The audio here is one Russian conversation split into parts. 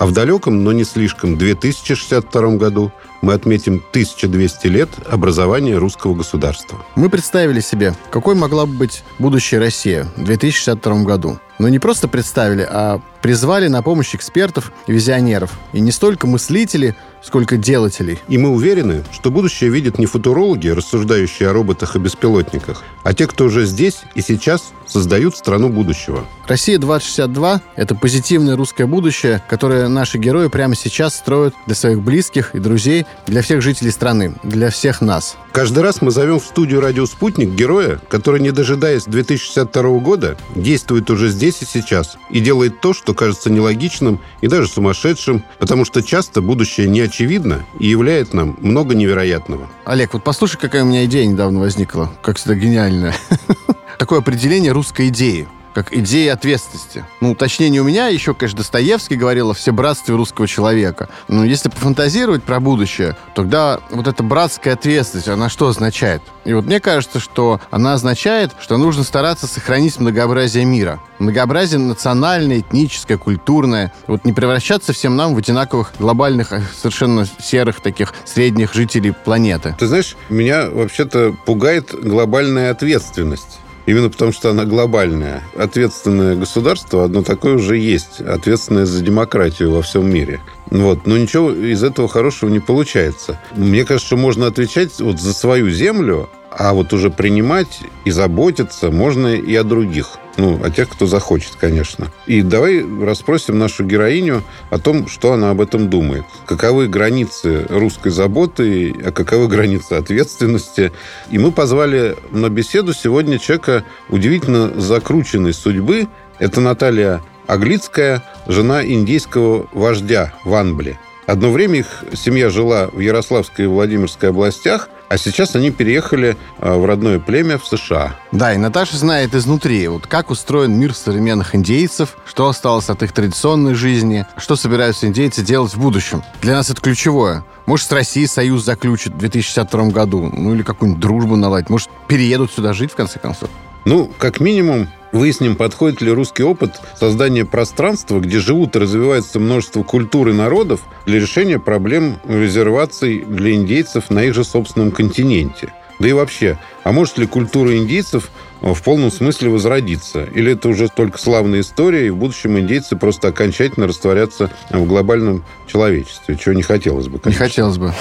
А в далеком, но не слишком, 2062 году мы отметим 1200 лет образования русского государства. Мы представили себе, какой могла бы быть будущая Россия в 2062 году. Но не просто представили, а призвали на помощь экспертов и визионеров. И не столько мыслителей, сколько делателей. И мы уверены, что будущее видят не футурологи, рассуждающие о роботах и беспилотниках, а те, кто уже здесь и сейчас создают страну будущего. «Россия-2062» — это позитивное русское будущее, которое наши герои прямо сейчас строят для своих близких и друзей, для всех жителей страны, для всех нас. Каждый раз мы зовем в студию «Радио Спутник» героя, который, не дожидаясь 2062 года, действует уже здесь и сейчас и делает то, что кажется нелогичным и даже сумасшедшим, потому что часто будущее не очевидно и являет нам много невероятного. Олег, вот послушай, какая у меня идея недавно возникла, как всегда гениальная. Такое определение русской идеи как идея ответственности. Ну, точнее, не у меня, еще, конечно, Достоевский говорил о всебратстве русского человека. Но если пофантазировать про будущее, тогда вот эта братская ответственность, она что означает? И вот мне кажется, что она означает, что нужно стараться сохранить многообразие мира. Многообразие национальное, этническое, культурное. Вот не превращаться всем нам в одинаковых глобальных, а совершенно серых таких средних жителей планеты. Ты знаешь, меня вообще-то пугает глобальная ответственность. Именно потому, что она глобальная. Ответственное государство, одно такое уже есть. Ответственное за демократию во всем мире. Вот. Но ничего из этого хорошего не получается. Мне кажется, что можно отвечать вот за свою землю, а вот уже принимать и заботиться можно и о других. Ну, о тех, кто захочет, конечно. И давай расспросим нашу героиню о том, что она об этом думает. Каковы границы русской заботы, а каковы границы ответственности. И мы позвали на беседу сегодня человека удивительно закрученной судьбы. Это Наталья Аглицкая, жена индейского вождя Ванбли. Одно время их семья жила в Ярославской и Владимирской областях – а сейчас они переехали а, в родное племя в США. Да, и Наташа знает изнутри, вот как устроен мир современных индейцев, что осталось от их традиционной жизни, что собираются индейцы делать в будущем. Для нас это ключевое. Может, с Россией союз заключит в 2062 году, ну или какую-нибудь дружбу наладить. Может, переедут сюда жить, в конце концов. Ну, как минимум, Выясним, подходит ли русский опыт создания пространства, где живут и развивается множество культур и народов для решения проблем резерваций для индейцев на их же собственном континенте. Да и вообще, а может ли культура индейцев в полном смысле возродиться? Или это уже только славная история, и в будущем индейцы просто окончательно растворятся в глобальном человечестве, чего не хотелось бы, конечно. Не хотелось бы.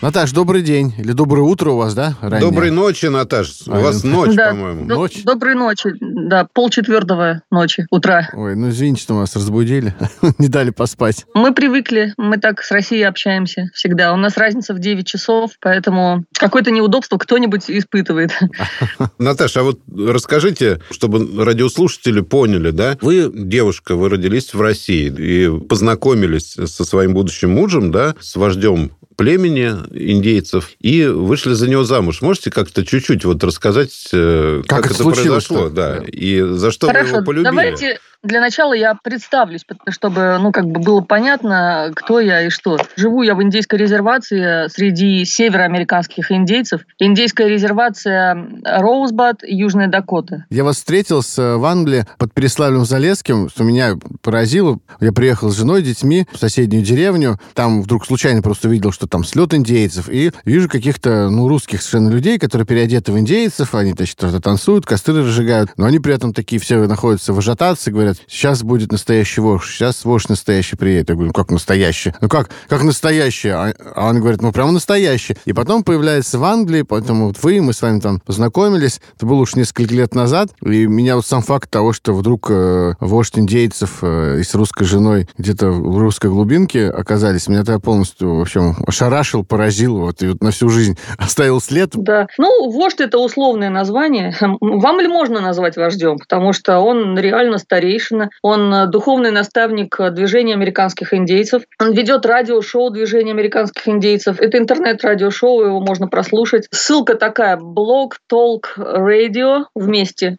Наташ, добрый день. Или доброе утро у вас, да? Ранее? Доброй ночи, Наташ. У вас ночь, да, по-моему. До- ночь? Доброй ночи. Да, полчетвертого ночи, утра. Ой, ну извините, что мы вас разбудили. Не дали поспать. Мы привыкли. Мы так с Россией общаемся всегда. У нас разница в 9 часов, поэтому какое-то неудобство кто-нибудь испытывает. Наташа, а вот расскажите, чтобы радиослушатели поняли, да? Вы девушка, вы родились в России и познакомились со своим будущим мужем, да, с вождем племени индейцев и вышли за него замуж. Можете как-то чуть-чуть вот рассказать, э, как, как это, это произошло, да, и за что Хорошо, вы его полюбили? Давайте для начала я представлюсь, чтобы, ну, как бы было понятно, кто я и что. Живу я в индейской резервации среди североамериканских индейцев. Индейская резервация Роузбад, Южная Дакота. Я вас встретил с э, Вангли под Переславлем-Залесским, что меня поразило. Я приехал с женой, детьми в соседнюю деревню. Там вдруг случайно просто увидел, что там слет индейцев. И вижу каких-то, ну, русских совершенно людей, которые переодеты в индейцев. Они, значит, танцуют, костры разжигают. Но они при этом такие все находятся в ажитации, говорят, говорят, сейчас будет настоящий вождь, сейчас вождь настоящий приедет. Я говорю, ну как настоящий? Ну как, как настоящий? А, а он говорит, ну прямо настоящий. И потом появляется в Англии, поэтому вот вы, мы с вами там познакомились. Это было уж несколько лет назад. И меня вот сам факт того, что вдруг э, вождь индейцев э, и с русской женой где-то в русской глубинке оказались, меня это полностью, в общем, ошарашил, поразил. Вот, и вот на всю жизнь оставил след. Да. Ну, вождь это условное название. Вам ли можно назвать вождем? Потому что он реально старейший старейшина, он э, духовный наставник э, движения американских индейцев. Он ведет радиошоу движения американских индейцев. Это интернет-радиошоу, его можно прослушать. Ссылка такая, blog talk radio вместе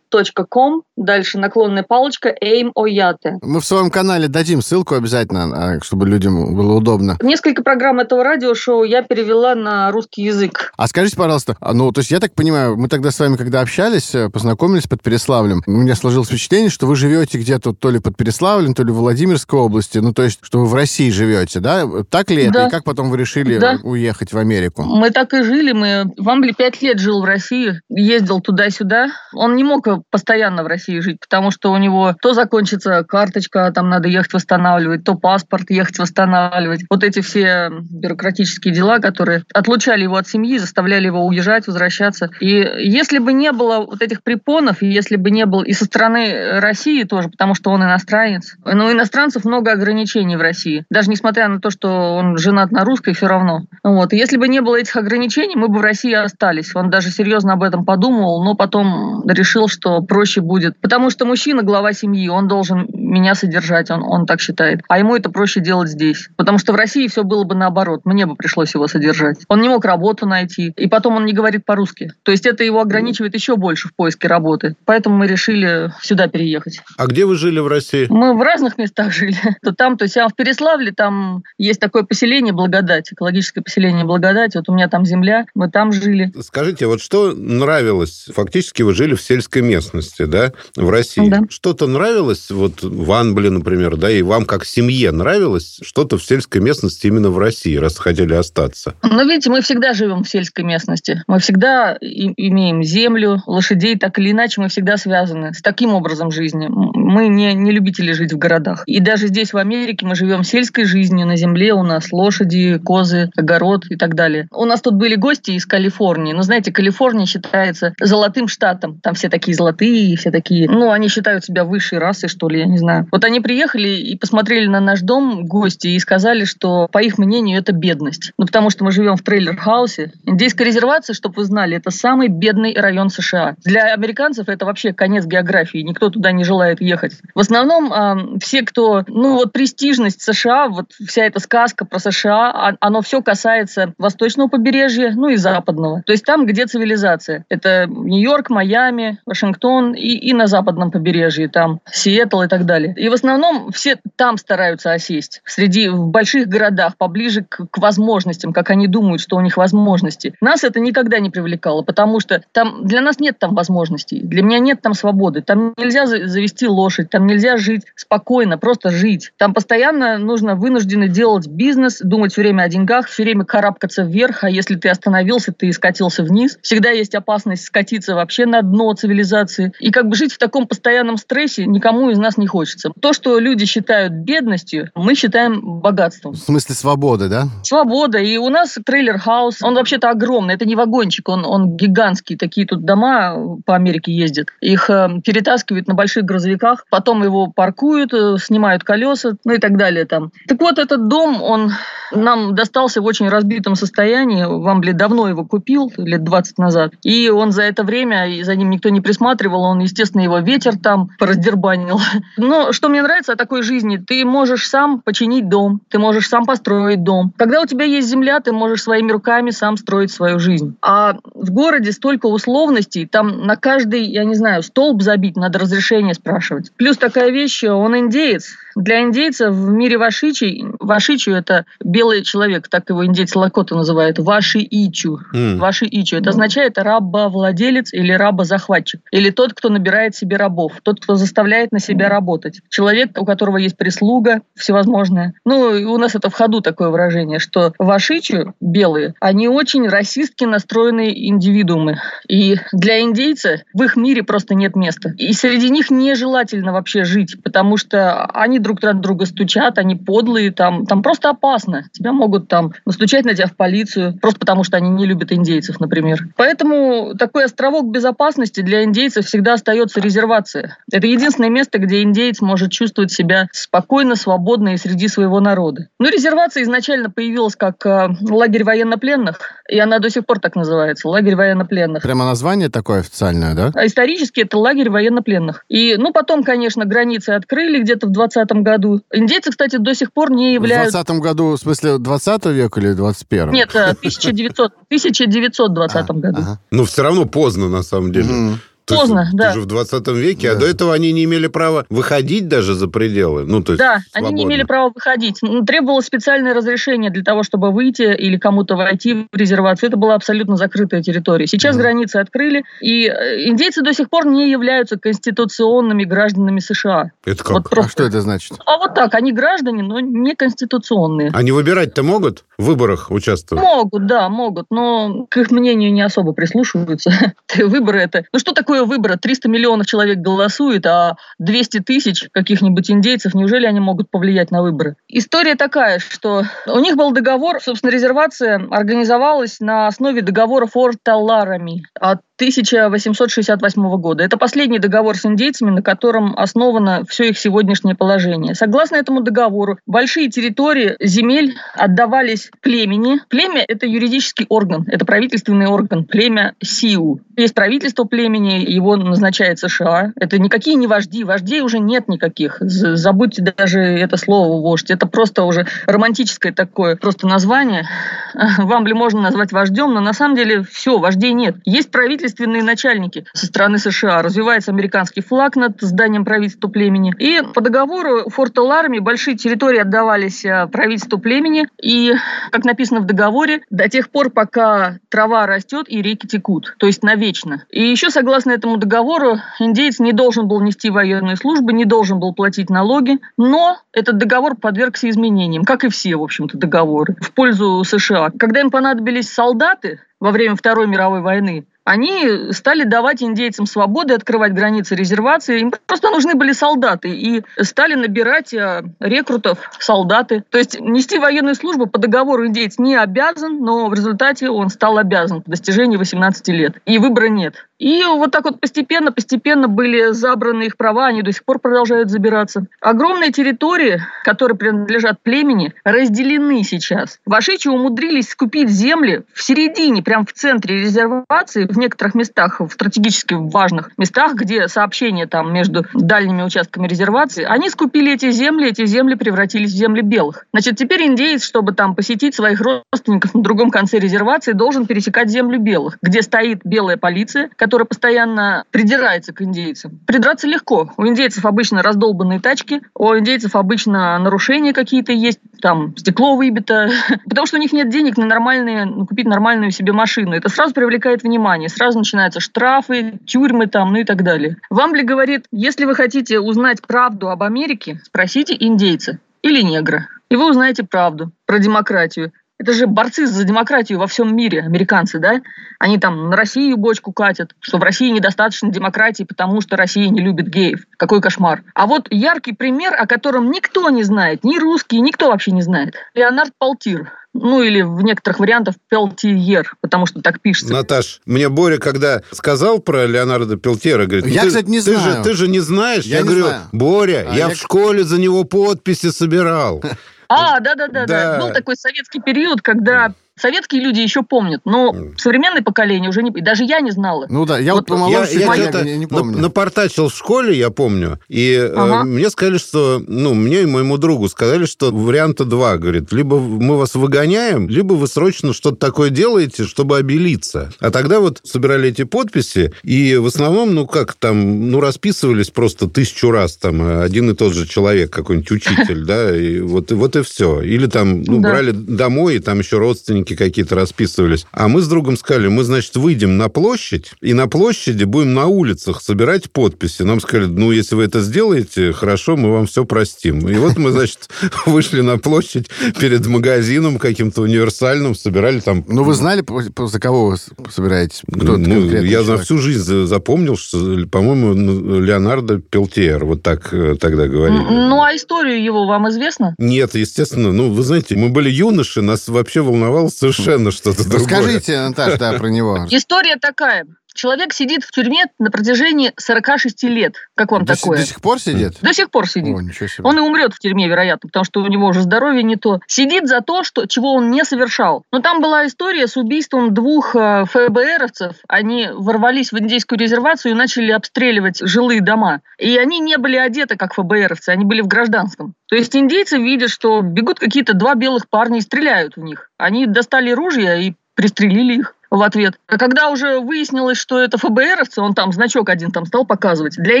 .com, дальше наклонная палочка aim oyate. Мы в своем канале дадим ссылку обязательно, а, чтобы людям было удобно. Несколько программ этого радиошоу я перевела на русский язык. А скажите, пожалуйста, а, ну, то есть я так понимаю, мы тогда с вами, когда общались, э, познакомились под Переславлем, у меня сложилось впечатление, что вы живете где-то то ли под Переславлем, то ли в Владимирской области, ну, то есть, что вы в России живете, да? Так ли это? Да. И как потом вы решили Да. уехать в Америку? Мы так и жили. Мы... Вамбли пять лет жил в России, ездил туда-сюда. Он не мог постоянно в России жить, потому что у него то закончится карточка, там надо ехать восстанавливать, то паспорт ехать восстанавливать. Вот эти все бюрократические дела, которые отлучали его от семьи, заставляли его уезжать, возвращаться. И если бы не было вот этих препонов, если бы не было и со стороны России тоже, потому что он иностранец, но у иностранцев много ограничений в России. Даже несмотря на то, что он женат на русской, все равно. Вот. И если бы не было этих ограничений, мы бы в России остались. Он даже серьезно об этом подумал, но потом решил, что проще будет. Потому что мужчина, глава семьи, он должен меня содержать, он, он так считает. А ему это проще делать здесь. Потому что в России все было бы наоборот. Мне бы пришлось его содержать. Он не мог работу найти. И потом он не говорит по-русски. То есть это его ограничивает еще больше в поиске работы. Поэтому мы решили сюда переехать. А где вы жили в России? Мы в разных местах жили. То там, то есть я в Переславле, там есть такое поселение Благодать, экологическое поселение Благодать. Вот у меня там земля, мы там жили. Скажите, вот что нравилось? Фактически вы жили в сельской местности, да, в России. Да. Что-то нравилось, вот в Англии, например, да, и вам как семье нравилось что-то в сельской местности именно в России, раз хотели остаться? Но видите, мы всегда живем в сельской местности. Мы всегда имеем землю, лошадей, так или иначе мы всегда связаны с таким образом жизни. М- Мы не, не любители жить в городах. И даже здесь, в Америке, мы живем сельской жизнью. На земле у нас лошади, козы, огород и так далее. У нас тут были гости из Калифорнии. Но знаете, Калифорния считается золотым штатом. Там все такие золотые, все такие... Ну, они считают себя высшей расой, что ли, я не знаю. Вот они приехали и посмотрели на наш дом, гости, и сказали, что, по их мнению, это бедность. Ну, потому что мы живем в trailer house. Индейская резервация, чтобы вы знали, это самый бедный район США. Для американцев это вообще конец географии. Никто туда не желает ехать. В основном а, все, кто... Ну, вот престижность США, вот вся эта сказка про США, а- оно все касается восточного побережья, ну и западного. То есть там, где цивилизация. Это Нью-Йорк, Майами, Вашингтон и, и на западном побережье, там Сиэтл и так далее. И в основном все там стараются осесть. Среди в больших городах, поближе к, к возможностям, как они думают, что у них возможности. Нас это никогда не привлекало, потому что там для нас нет там возможностей. Для меня нет там свободы. Там нельзя за- завести лошадь, там нельзя жить спокойно, просто жить. Там постоянно нужно вынуждены делать бизнес, думать все время о деньгах, все время карабкаться вверх, а если ты остановился, ты скатился вниз. Всегда есть опасность скатиться вообще на дно цивилизации. И как бы жить в таком постоянном стрессе никому из нас не хочется. То, что люди считают бедностью, мы считаем богатством. В смысле свободы, да? Свобода. И у нас trailer house, он вообще-то огромный. Это не вагончик, он, он гигантский. Такие тут дома по Америке ездят. Их э, перетаскивают на больших грузовиках, потом его паркуют, э, снимают колеса, ну и так далее там. Так вот, этот дом, он нам достался в очень разбитом состоянии. Вамбли давно его купил, лет 20 назад. И он за это время, и за ним никто не присматривал, он, естественно, его ветер там пораздербанил. Но что мне нравится о такой жизни, ты можешь сам починить дом, ты можешь сам построить дом. Когда у тебя есть земля, ты можешь своими руками сам строить свою жизнь. А в городе столько условностей, там на каждый, я не знаю, столб забить, надо разрешение спрашивать. Плюс такая вещь, он индеец. Для индейцев в мире Вашичи, Вашичу это белый человек, так его индейцы Лакота называют, Ваши Ичу. М. Ваши Ичу. Это означает рабовладелец или рабозахватчик. Или тот, кто набирает себе рабов. Тот, кто заставляет на себя работать. Человек, у которого есть прислуга всевозможная. Ну, и у нас это в ходу такое выражение, что Вашичу, белые, они очень расистски настроенные индивидуумы. И для индейца в их мире просто нет места. И среди них нежелательно вообще жить, потому что они друг на друга стучат, они подлые, там, там просто опасно. Тебя могут там настучать на тебя в полицию, просто потому что они не любят индейцев, например. Поэтому такой островок безопасности для индейцев всегда остается резервация. Это единственное место, где индейец может чувствовать себя спокойно, свободно и среди своего народа. Ну, резервация изначально появилась как э, лагерь военнопленных, и она до сих пор так называется, лагерь военнопленных. Прямо название такое официальное, да? А исторически это лагерь военнопленных. И, ну, потом, конечно, границы открыли где-то в 20 году. Индейцы, кстати, до сих пор не являются... В 20 году, в смысле, 20 века или 21? Нет, 1900, 1920 а, году. Ага. Ну, все равно поздно, на самом деле. Угу. Поздно, есть, да. Уже в 20 веке, а да. а до этого они не имели права выходить даже за пределы. Ну, то есть да, свободно. они не имели права выходить. Требовалось специальное разрешение для того, чтобы выйти или кому-то войти в резервацию. Это была абсолютно закрытая территория. Сейчас mm. границы открыли, и э, индейцы до сих пор не являются конституционными гражданами США. Это как? Вот просто... А что это значит? А вот так, они граждане, но не конституционные. Они выбирать-то могут? В выборах участвовать? Могут, да, могут, но к их мнению не особо прислушиваются. Выборы это... Ну что такое выбора 300 миллионов человек голосует, а 200 тысяч каких-нибудь индейцев, неужели они могут повлиять на выборы? История такая, что у них был договор, собственно, резервация организовалась на основе договора Форта Ларами от 1868 года. Это последний договор с индейцами, на котором основано все их сегодняшнее положение. Согласно этому договору, большие территории земель отдавались племени. Племя – это юридический орган, это правительственный орган, племя Сиу. Есть правительство племени, его назначает США. Это никакие не вожди, вождей уже нет никаких. Забудьте даже это слово «вождь». Это просто уже романтическое такое просто название. Вам ли можно назвать вождем, но на самом деле все, вождей нет. Есть правительственные начальники со стороны США. Развивается американский флаг над зданием правительства племени. И по договору Форта Ларми большие территории отдавались э, правительству племени. И, как написано в договоре, до тех пор, пока трава растет и реки текут. То есть навечно. И еще, согласно этому договору, индейец не должен был нести военную службу, не должен был платить налоги. Но этот договор подвергся изменениям, как и все, в общем-то, договоры, в пользу США. Когда им понадобились солдаты во время Второй мировой войны, они стали давать индейцам свободы, открывать границы резервации. Им просто нужны были солдаты. И стали набирать э, рекрутов, солдаты. То есть нести военную службу по договору индейец не обязан, но в результате он стал обязан по достижении 18 лет. И выбора нет. И вот так вот постепенно, постепенно были забраны их права, они до сих пор продолжают забираться. Огромные территории, которые принадлежат племени, разделены сейчас. Вашичи умудрились скупить земли в середине, прямо в центре резервации, в некоторых местах, в стратегически важных местах, где сообщение там между дальними участками резервации, они скупили эти земли, эти земли превратились в земли белых. Значит, теперь индеец, чтобы там посетить своих родственников на другом конце резервации, должен пересекать землю белых, где стоит белая полиция, который постоянно придирается к индейцам. Придраться легко. У индейцев обычно раздолбанные тачки, у индейцев обычно нарушения какие-то есть, там стекло выбито, потому что у них нет денег на нормальные, ну, купить нормальную себе машину. Это сразу привлекает внимание, сразу начинаются штрафы, тюрьмы там, ну и так далее. Вамбли говорит, если вы хотите узнать правду об Америке, спросите индейца или негра. И вы узнаете правду про демократию. Это же борцы за демократию во всем мире, американцы, да? Они там на Россию бочку катят, что в России недостаточно демократии, потому что Россия не любит геев. Какой кошмар. А вот яркий пример, о котором никто не знает, ни русские, никто вообще не знает. Леонард Палтир ну или в некоторых вариантах Пелтиер, потому что так пишется. Наташ, мне Боря, когда сказал про Леонардо Пелтера, говорит, я, ты, кстати, не ты знаю. Же, ты же не знаешь. Я, я не говорю, знаю. Боря, а я, я в школе за него подписи собирал. А, да-да-да, да. был такой советский период, когда советские люди еще помнят, но современное поколение уже не... Даже я не знала. Ну да, я вот, вот помоложе, я, я, я не помню. Напортачил в школе, я помню, и э, ага. э, мне сказали, что... Ну, мне и моему другу сказали, что варианта два, говорит, либо мы вас выгоняем, либо вы срочно что-то такое делаете, чтобы обелиться. А тогда вот собирали эти подписи, и в основном, ну как там, ну расписывались просто тысячу раз там э, один и тот же человек, какой-нибудь учитель, да, и вот, вот и все. Или там, ну, брали домой, и там еще родственники праздники какие-то расписывались. А мы с другом сказали, мы, значит, выйдем на площадь, и на площади будем на улицах собирать подписи. Нам сказали, ну, если вы это сделаете, хорошо, мы вам все простим. И вот мы, значит, вышли на площадь перед магазином каким-то универсальным, собирали там... Ну, вы знали, за кого вы собираетесь? Кто ну, я на всю жизнь запомнил, что, по-моему, Леонардо Пелтиер, вот так э, тогда говорили. Ну, а историю его вам известно? Нет, естественно. Ну, вы знаете, мы были юноши, нас вообще волновал совершенно что-то другое. Расскажите, Наташа, да, про него. История такая. Человек сидит в тюрьме на протяжении 46 лет. Как вам до, такое? До сих пор сидит? До сих пор сидит. О, ничего себе. Он и умрет в тюрьме, вероятно, потому что у него уже здоровье не то. Сидит за то, что, чего он не совершал. Но там была история с убийством двух э, ФБРовцев. Они ворвались в индейскую резервацию и начали обстреливать жилые дома. И они не были одеты как ФБРовцы, они были в гражданском. То есть индейцы видят, что бегут какие-то два белых парня и стреляют в них. Они достали ружья и пристрелили их в ответ. А когда уже выяснилось, что это ФБРовцы, он там значок один там стал показывать. Для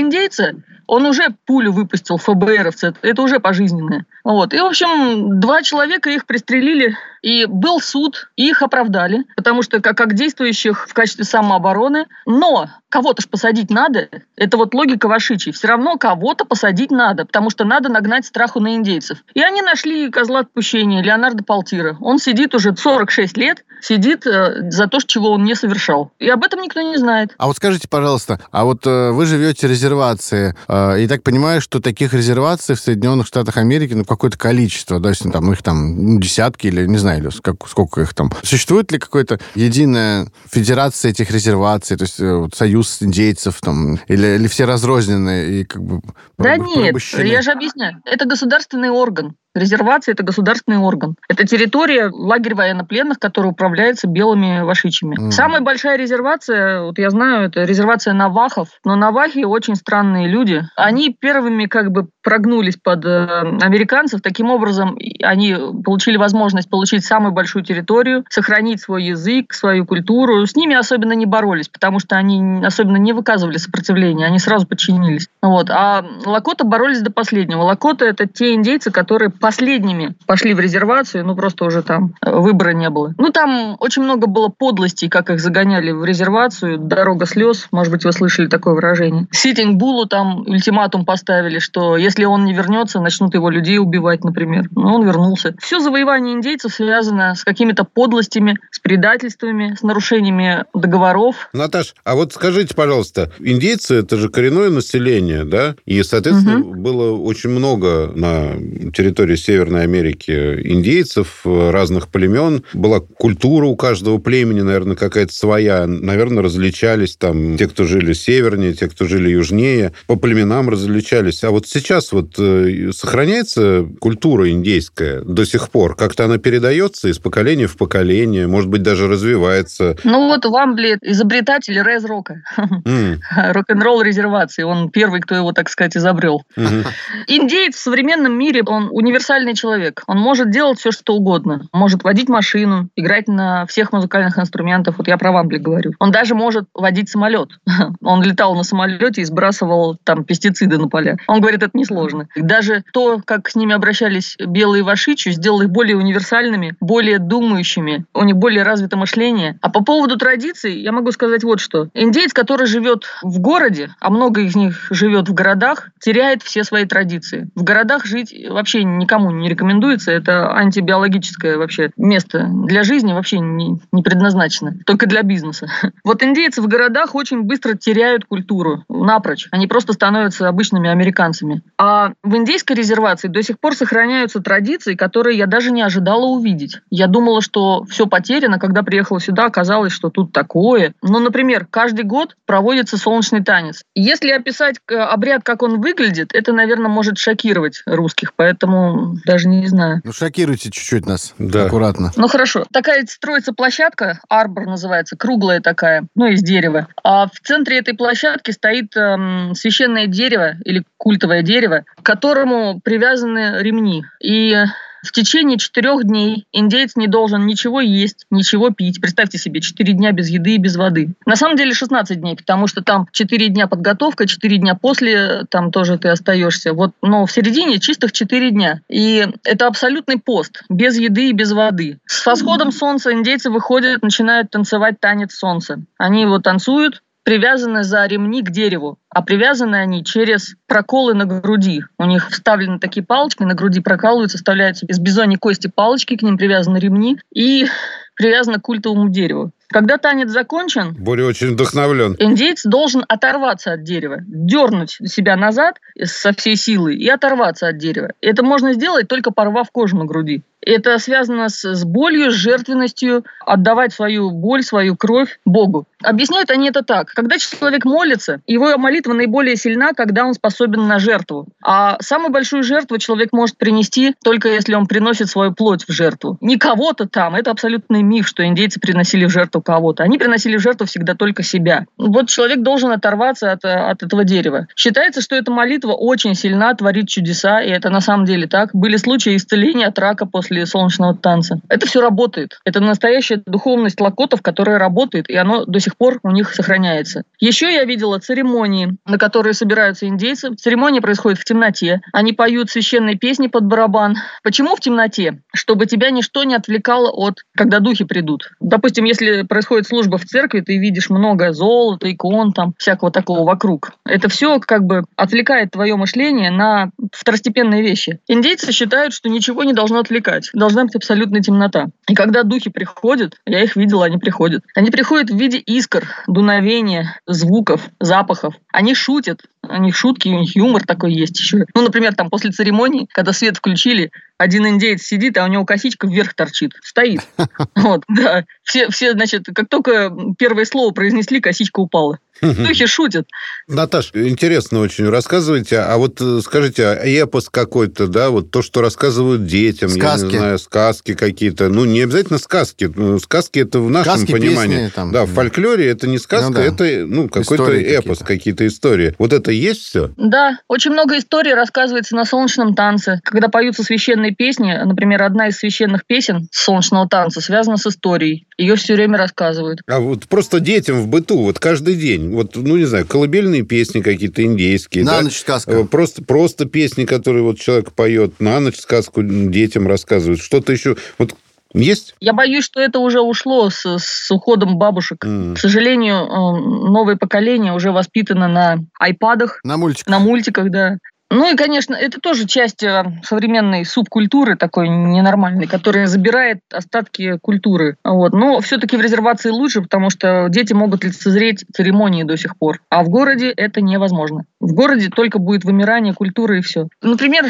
индейца он уже пулю выпустил ФБРовцы, это уже пожизненное. Вот. И, в общем, два человека их пристрелили, и был суд, и их оправдали, потому что как, как действующих в качестве самообороны. Но кого-то ж посадить надо. Это вот логика Вашичи. Все равно кого-то посадить надо, потому что надо нагнать страху на индейцев. И они нашли козла отпущения Леонарда Палтира. Он сидит уже 46 лет, сидит э, за то, чего он не совершал. И об этом никто не знает. А вот скажите, пожалуйста, а вот э, вы живете в резервации, э, и так понимаю, что таких резерваций в Соединенных Штатах Америки, ну, какое-то количество, да, если там ну, их там ну, десятки или не знаю, как, сколько их там. Существует ли какая-то единая федерация этих резерваций, то есть э, вот, союз индейцев там, или, или все разрозненные и как бы Да нет, я же объясняю. Это государственный орган. Резервация – это государственный орган. Это территория, лагерь военнопленных, который управляется белыми вашичами. Mm. Самая большая резервация, вот я знаю, это резервация навахов. Но навахи очень странные люди. Они первыми как бы прогнулись под э, американцев. Таким образом, они получили возможность получить самую большую территорию, сохранить свой язык, свою культуру. С ними особенно не боролись, потому что они особенно не выказывали сопротивления, они сразу подчинились. Вот. А Лакота боролись до последнего. Лакота – это те индейцы, которые последними пошли в резервацию, ну просто уже там э, выбора не было. Ну там очень много было подлостей, как их загоняли в резервацию, дорога слез, может быть, вы слышали такое выражение. Ситинг Булу там ультиматум поставили, что если он не вернется, начнут его людей убивать, например. Ну, он вернулся. Все завоевание индейцев связано с какими-то подлостями, с предательствами, с нарушениями договоров. Наташ, а вот скажите, пожалуйста, индейцы это же коренное население, да? И, соответственно, угу. было очень много на территории территории Северной Америки индейцев разных племен. Была культура у каждого племени, наверное, какая-то своя. Наверное, различались там те, кто жили севернее, те, кто жили южнее. По племенам различались. А вот сейчас вот э, сохраняется культура индейская до сих пор? Как-то она передается из поколения в поколение, может быть, даже развивается? Ну вот Вамбли изобретатель рэз-рока. Mm. Рок-н-ролл резервации. Он первый, кто его, так сказать, изобрел. Mm-hmm. Индеец в современном мире, он универсальный универсальный человек. Он может делать все, что угодно. Может водить машину, играть на всех музыкальных инструментах. Вот я про Вамбли говорю. Он даже может водить самолет. Он летал на самолете и сбрасывал там пестициды на поля. Он говорит, это несложно. Даже то, как с ними обращались белые вашичи, сделал их более универсальными, более думающими. У них более развито мышление. А по поводу традиций я могу сказать вот что. Индеец, который живет в городе, а много из них живет в городах, теряет все свои традиции. В городах жить вообще никому не рекомендуется. Это антибиологическое вообще место для жизни вообще не, не предназначено. Только для бизнеса. Вот индейцы в городах очень быстро теряют культуру напрочь. Они просто становятся обычными американцами. А в индейской резервации до сих пор сохраняются традиции, которые я даже не ожидала увидеть. Я думала, что все потеряно. Когда приехала сюда, оказалось, что тут такое. Ну, например, каждый год проводится солнечный танец. Если описать э, обряд, как он выглядит, это, наверное, может шокировать русских. Поэтому даже не знаю. Ну, шокируйте чуть-чуть нас. Да. Аккуратно. Ну, хорошо. Такая строится площадка, арбор называется, круглая такая, ну, из дерева. А в центре этой площадки стоит эм, священное дерево или культовое дерево, к которому привязаны ремни. И в течение четырех дней индеец не должен ничего есть, ничего пить. Представьте себе, четыре дня без еды и без воды. На самом деле 16 дней, потому что там четыре дня подготовка, четыре дня после там тоже ты остаешься. Вот, но в середине чистых четыре дня. И это абсолютный пост, без еды и без воды. С восходом солнца индейцы выходят, начинают танцевать танец солнца. Они его танцуют, привязаны за ремни к дереву, а привязаны они через проколы на груди. У них вставлены такие палочки, на груди прокалываются, вставляются из бизоньей кости палочки, к ним привязаны ремни и привязаны к культовому дереву. Когда танец закончен, Боря очень вдохновлен. Индейец должен оторваться от дерева, дернуть себя назад со всей силы и оторваться от дерева. Это можно сделать только порвав кожу на груди. Это связано с, с болью, с жертвенностью, отдавать свою боль, свою кровь Богу. Объясняют они это так. Когда человек молится, его молитва наиболее сильна, когда он способен на жертву. А самую большую жертву человек может принести только если он приносит свою плоть в жертву. Не кого-то там. Это абсолютный миф, что индейцы приносили в жертву кого-то. Они приносили в жертву всегда только себя. Вот человек должен оторваться от, от этого дерева. Считается, что эта молитва очень сильна, творит чудеса, и это на самом деле так. Были случаи исцеления от рака после солнечного танца. Это все работает. Это настоящая духовность лакотов, которая работает, и оно до сих пор у них сохраняется. Еще я видела церемонии, на которые собираются индейцы. Церемония происходит в темноте. Они поют священные песни под барабан. Почему в темноте? Чтобы тебя ничто не отвлекало от, когда духи придут. Допустим, если происходит служба в церкви, ты видишь много золота, икон, там, всякого такого вокруг. Это все как бы отвлекает твое мышление на второстепенные вещи. Индейцы считают, что ничего не должно отвлекать. Должна быть абсолютная темнота. И когда духи приходят, я их видела, они приходят. Они приходят в виде искр, дуновения, звуков, запахов. Они шутят, у них шутки, у них юмор такой есть еще. Ну, например, там после церемонии, когда свет включили, один индеец сидит, а у него косичка вверх торчит, стоит. Вот, да. Все, все, значит, как только первое слово произнесли, косичка упала. Духи шутят. Наташ, интересно очень рассказывайте. А вот э, скажите, а эпос какой-то, да, вот то, что рассказывают детям, сказки. я не знаю, сказки какие-то. Ну, не обязательно сказки. Ну, сказки это в нашем сказки, понимании. Песни, там, да, в фольклоре это не сказка, ну, да. это ну, какой-то эпос, какие-то. какие-то истории. Вот это есть все? Да, очень много историй рассказывается на солнечном танце. Когда поются священные песни, например, одна из священных песен солнечного танца связана с историей. Ее все время рассказывают. А вот просто детям в быту, вот каждый день, вот, ну, не знаю, колыбельные песни какие-то индейские. На да? ночь сказка. Э, Просто, просто песни, которые вот человек поет, на ночь сказку детям рассказывают. Что-то еще... Вот есть? Я боюсь, что это уже ушло с, с уходом бабушек. М. К сожалению, э, новое поколение уже воспитано на айпадах, На мультик. на мультиках, да. Ну и, конечно, это тоже часть э, современной субкультуры такой ненормальной, которая забирает остатки культуры. Вот. Но все-таки в резервации лучше, потому что дети могут лицезреть церемонии до сих пор. А в городе это невозможно. В городе только будет вымирание культуры и все. Например,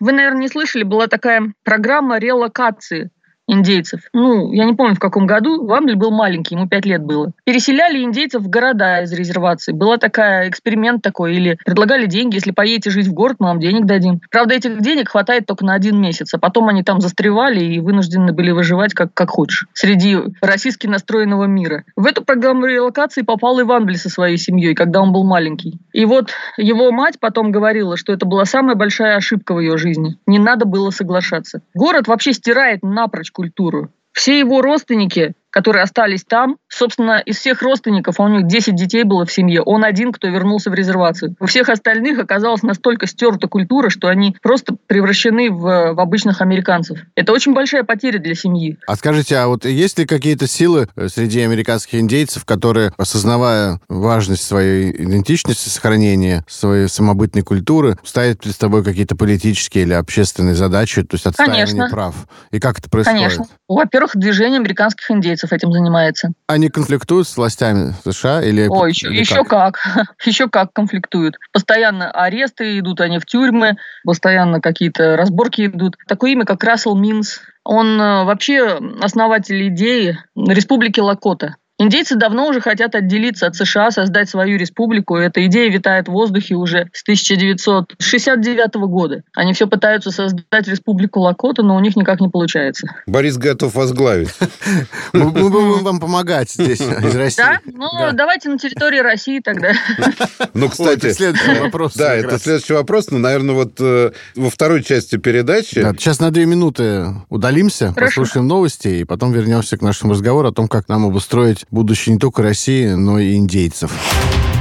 вы, наверное, не слышали, была такая программа релокации индейцев. Ну, я не помню, в каком году. Вамбль был маленький, ему 5 лет было. Переселяли индейцев в города из резервации. Была такая эксперимент такой. Или предлагали деньги, если поедете жить в город, мы вам денег дадим. Правда, этих денег хватает только на один месяц. А потом они там застревали и вынуждены были выживать как, как хочешь. Среди российски настроенного мира. В эту программу релокации попал и Вамбль со своей семьей, когда он был маленький. И вот его мать потом говорила, что это была самая большая ошибка в ее жизни. Не надо было соглашаться. Город вообще стирает напрочь культуру. Все его родственники, которые остались там, собственно, из всех родственников, а у них 10 детей было в семье, он один, кто вернулся в резервацию. У всех остальных оказалась настолько стерта культура, что они просто превращены в, в обычных американцев. Это очень большая потеря для семьи. А скажите, а вот есть ли какие-то силы э, среди американских индейцев, которые, осознавая важность своей идентичности, сохранения своей самобытной культуры, ставят перед собой какие-то политические или общественные задачи, то есть отстаивание Конечно. прав? И как это происходит? Конечно. Во-первых, движение американских индейцев этим занимается. Они конфликтуют с властями США или... О, еще, или еще как. Еще как конфликтуют. Постоянно аресты идут, они в тюрьмы, постоянно какие-то разборки идут. Такое имя, как Рассел Минс. Он э, вообще основатель идеи Республики Лакота. Индейцы давно уже хотят отделиться от США, создать свою республику. И эта идея витает в воздухе уже с 1969 года. Они все пытаются создать республику Лакота, но у них никак не получается. Борис готов возглавить. Мы, будем вам помогать здесь, из России. Да? Ну, Да. давайте на территории России тогда. Ну, кстати... следующий вопрос. Да, это следующий вопрос. Ну, наверное, вот э, во второй части передачи... Да, сейчас на две минуты удалимся, послушаем новости, и потом вернемся к нашему разговору о том, как нам обустроить будущее не только России, но и индейцев.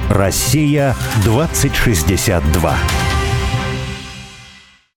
Россия 2062.